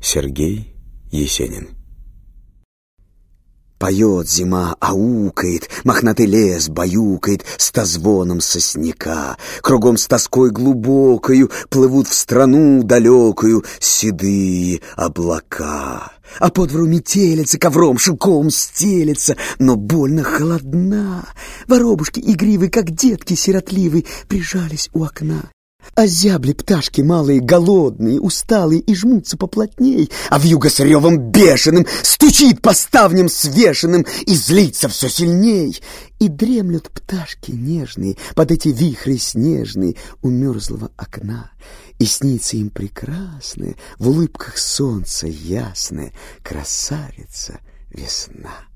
Сергей Есенин Поет зима, аукает, мохнатый лес баюкает Стозвоном сосняка. Кругом с тоской глубокою Плывут в страну далекую Седые облака. А под двору метелица, ковром шелком стелется, Но больно холодна. Воробушки игривы, как детки сиротливы, Прижались у окна. А зябли пташки малые, голодные, усталые и жмутся поплотней, а вьюга с ревом бешеным стучит по ставням свешенным и злится все сильней. И дремлют пташки нежные под эти вихры снежные у мерзлого окна. И снится им прекрасная, в улыбках солнца ясная красавица весна.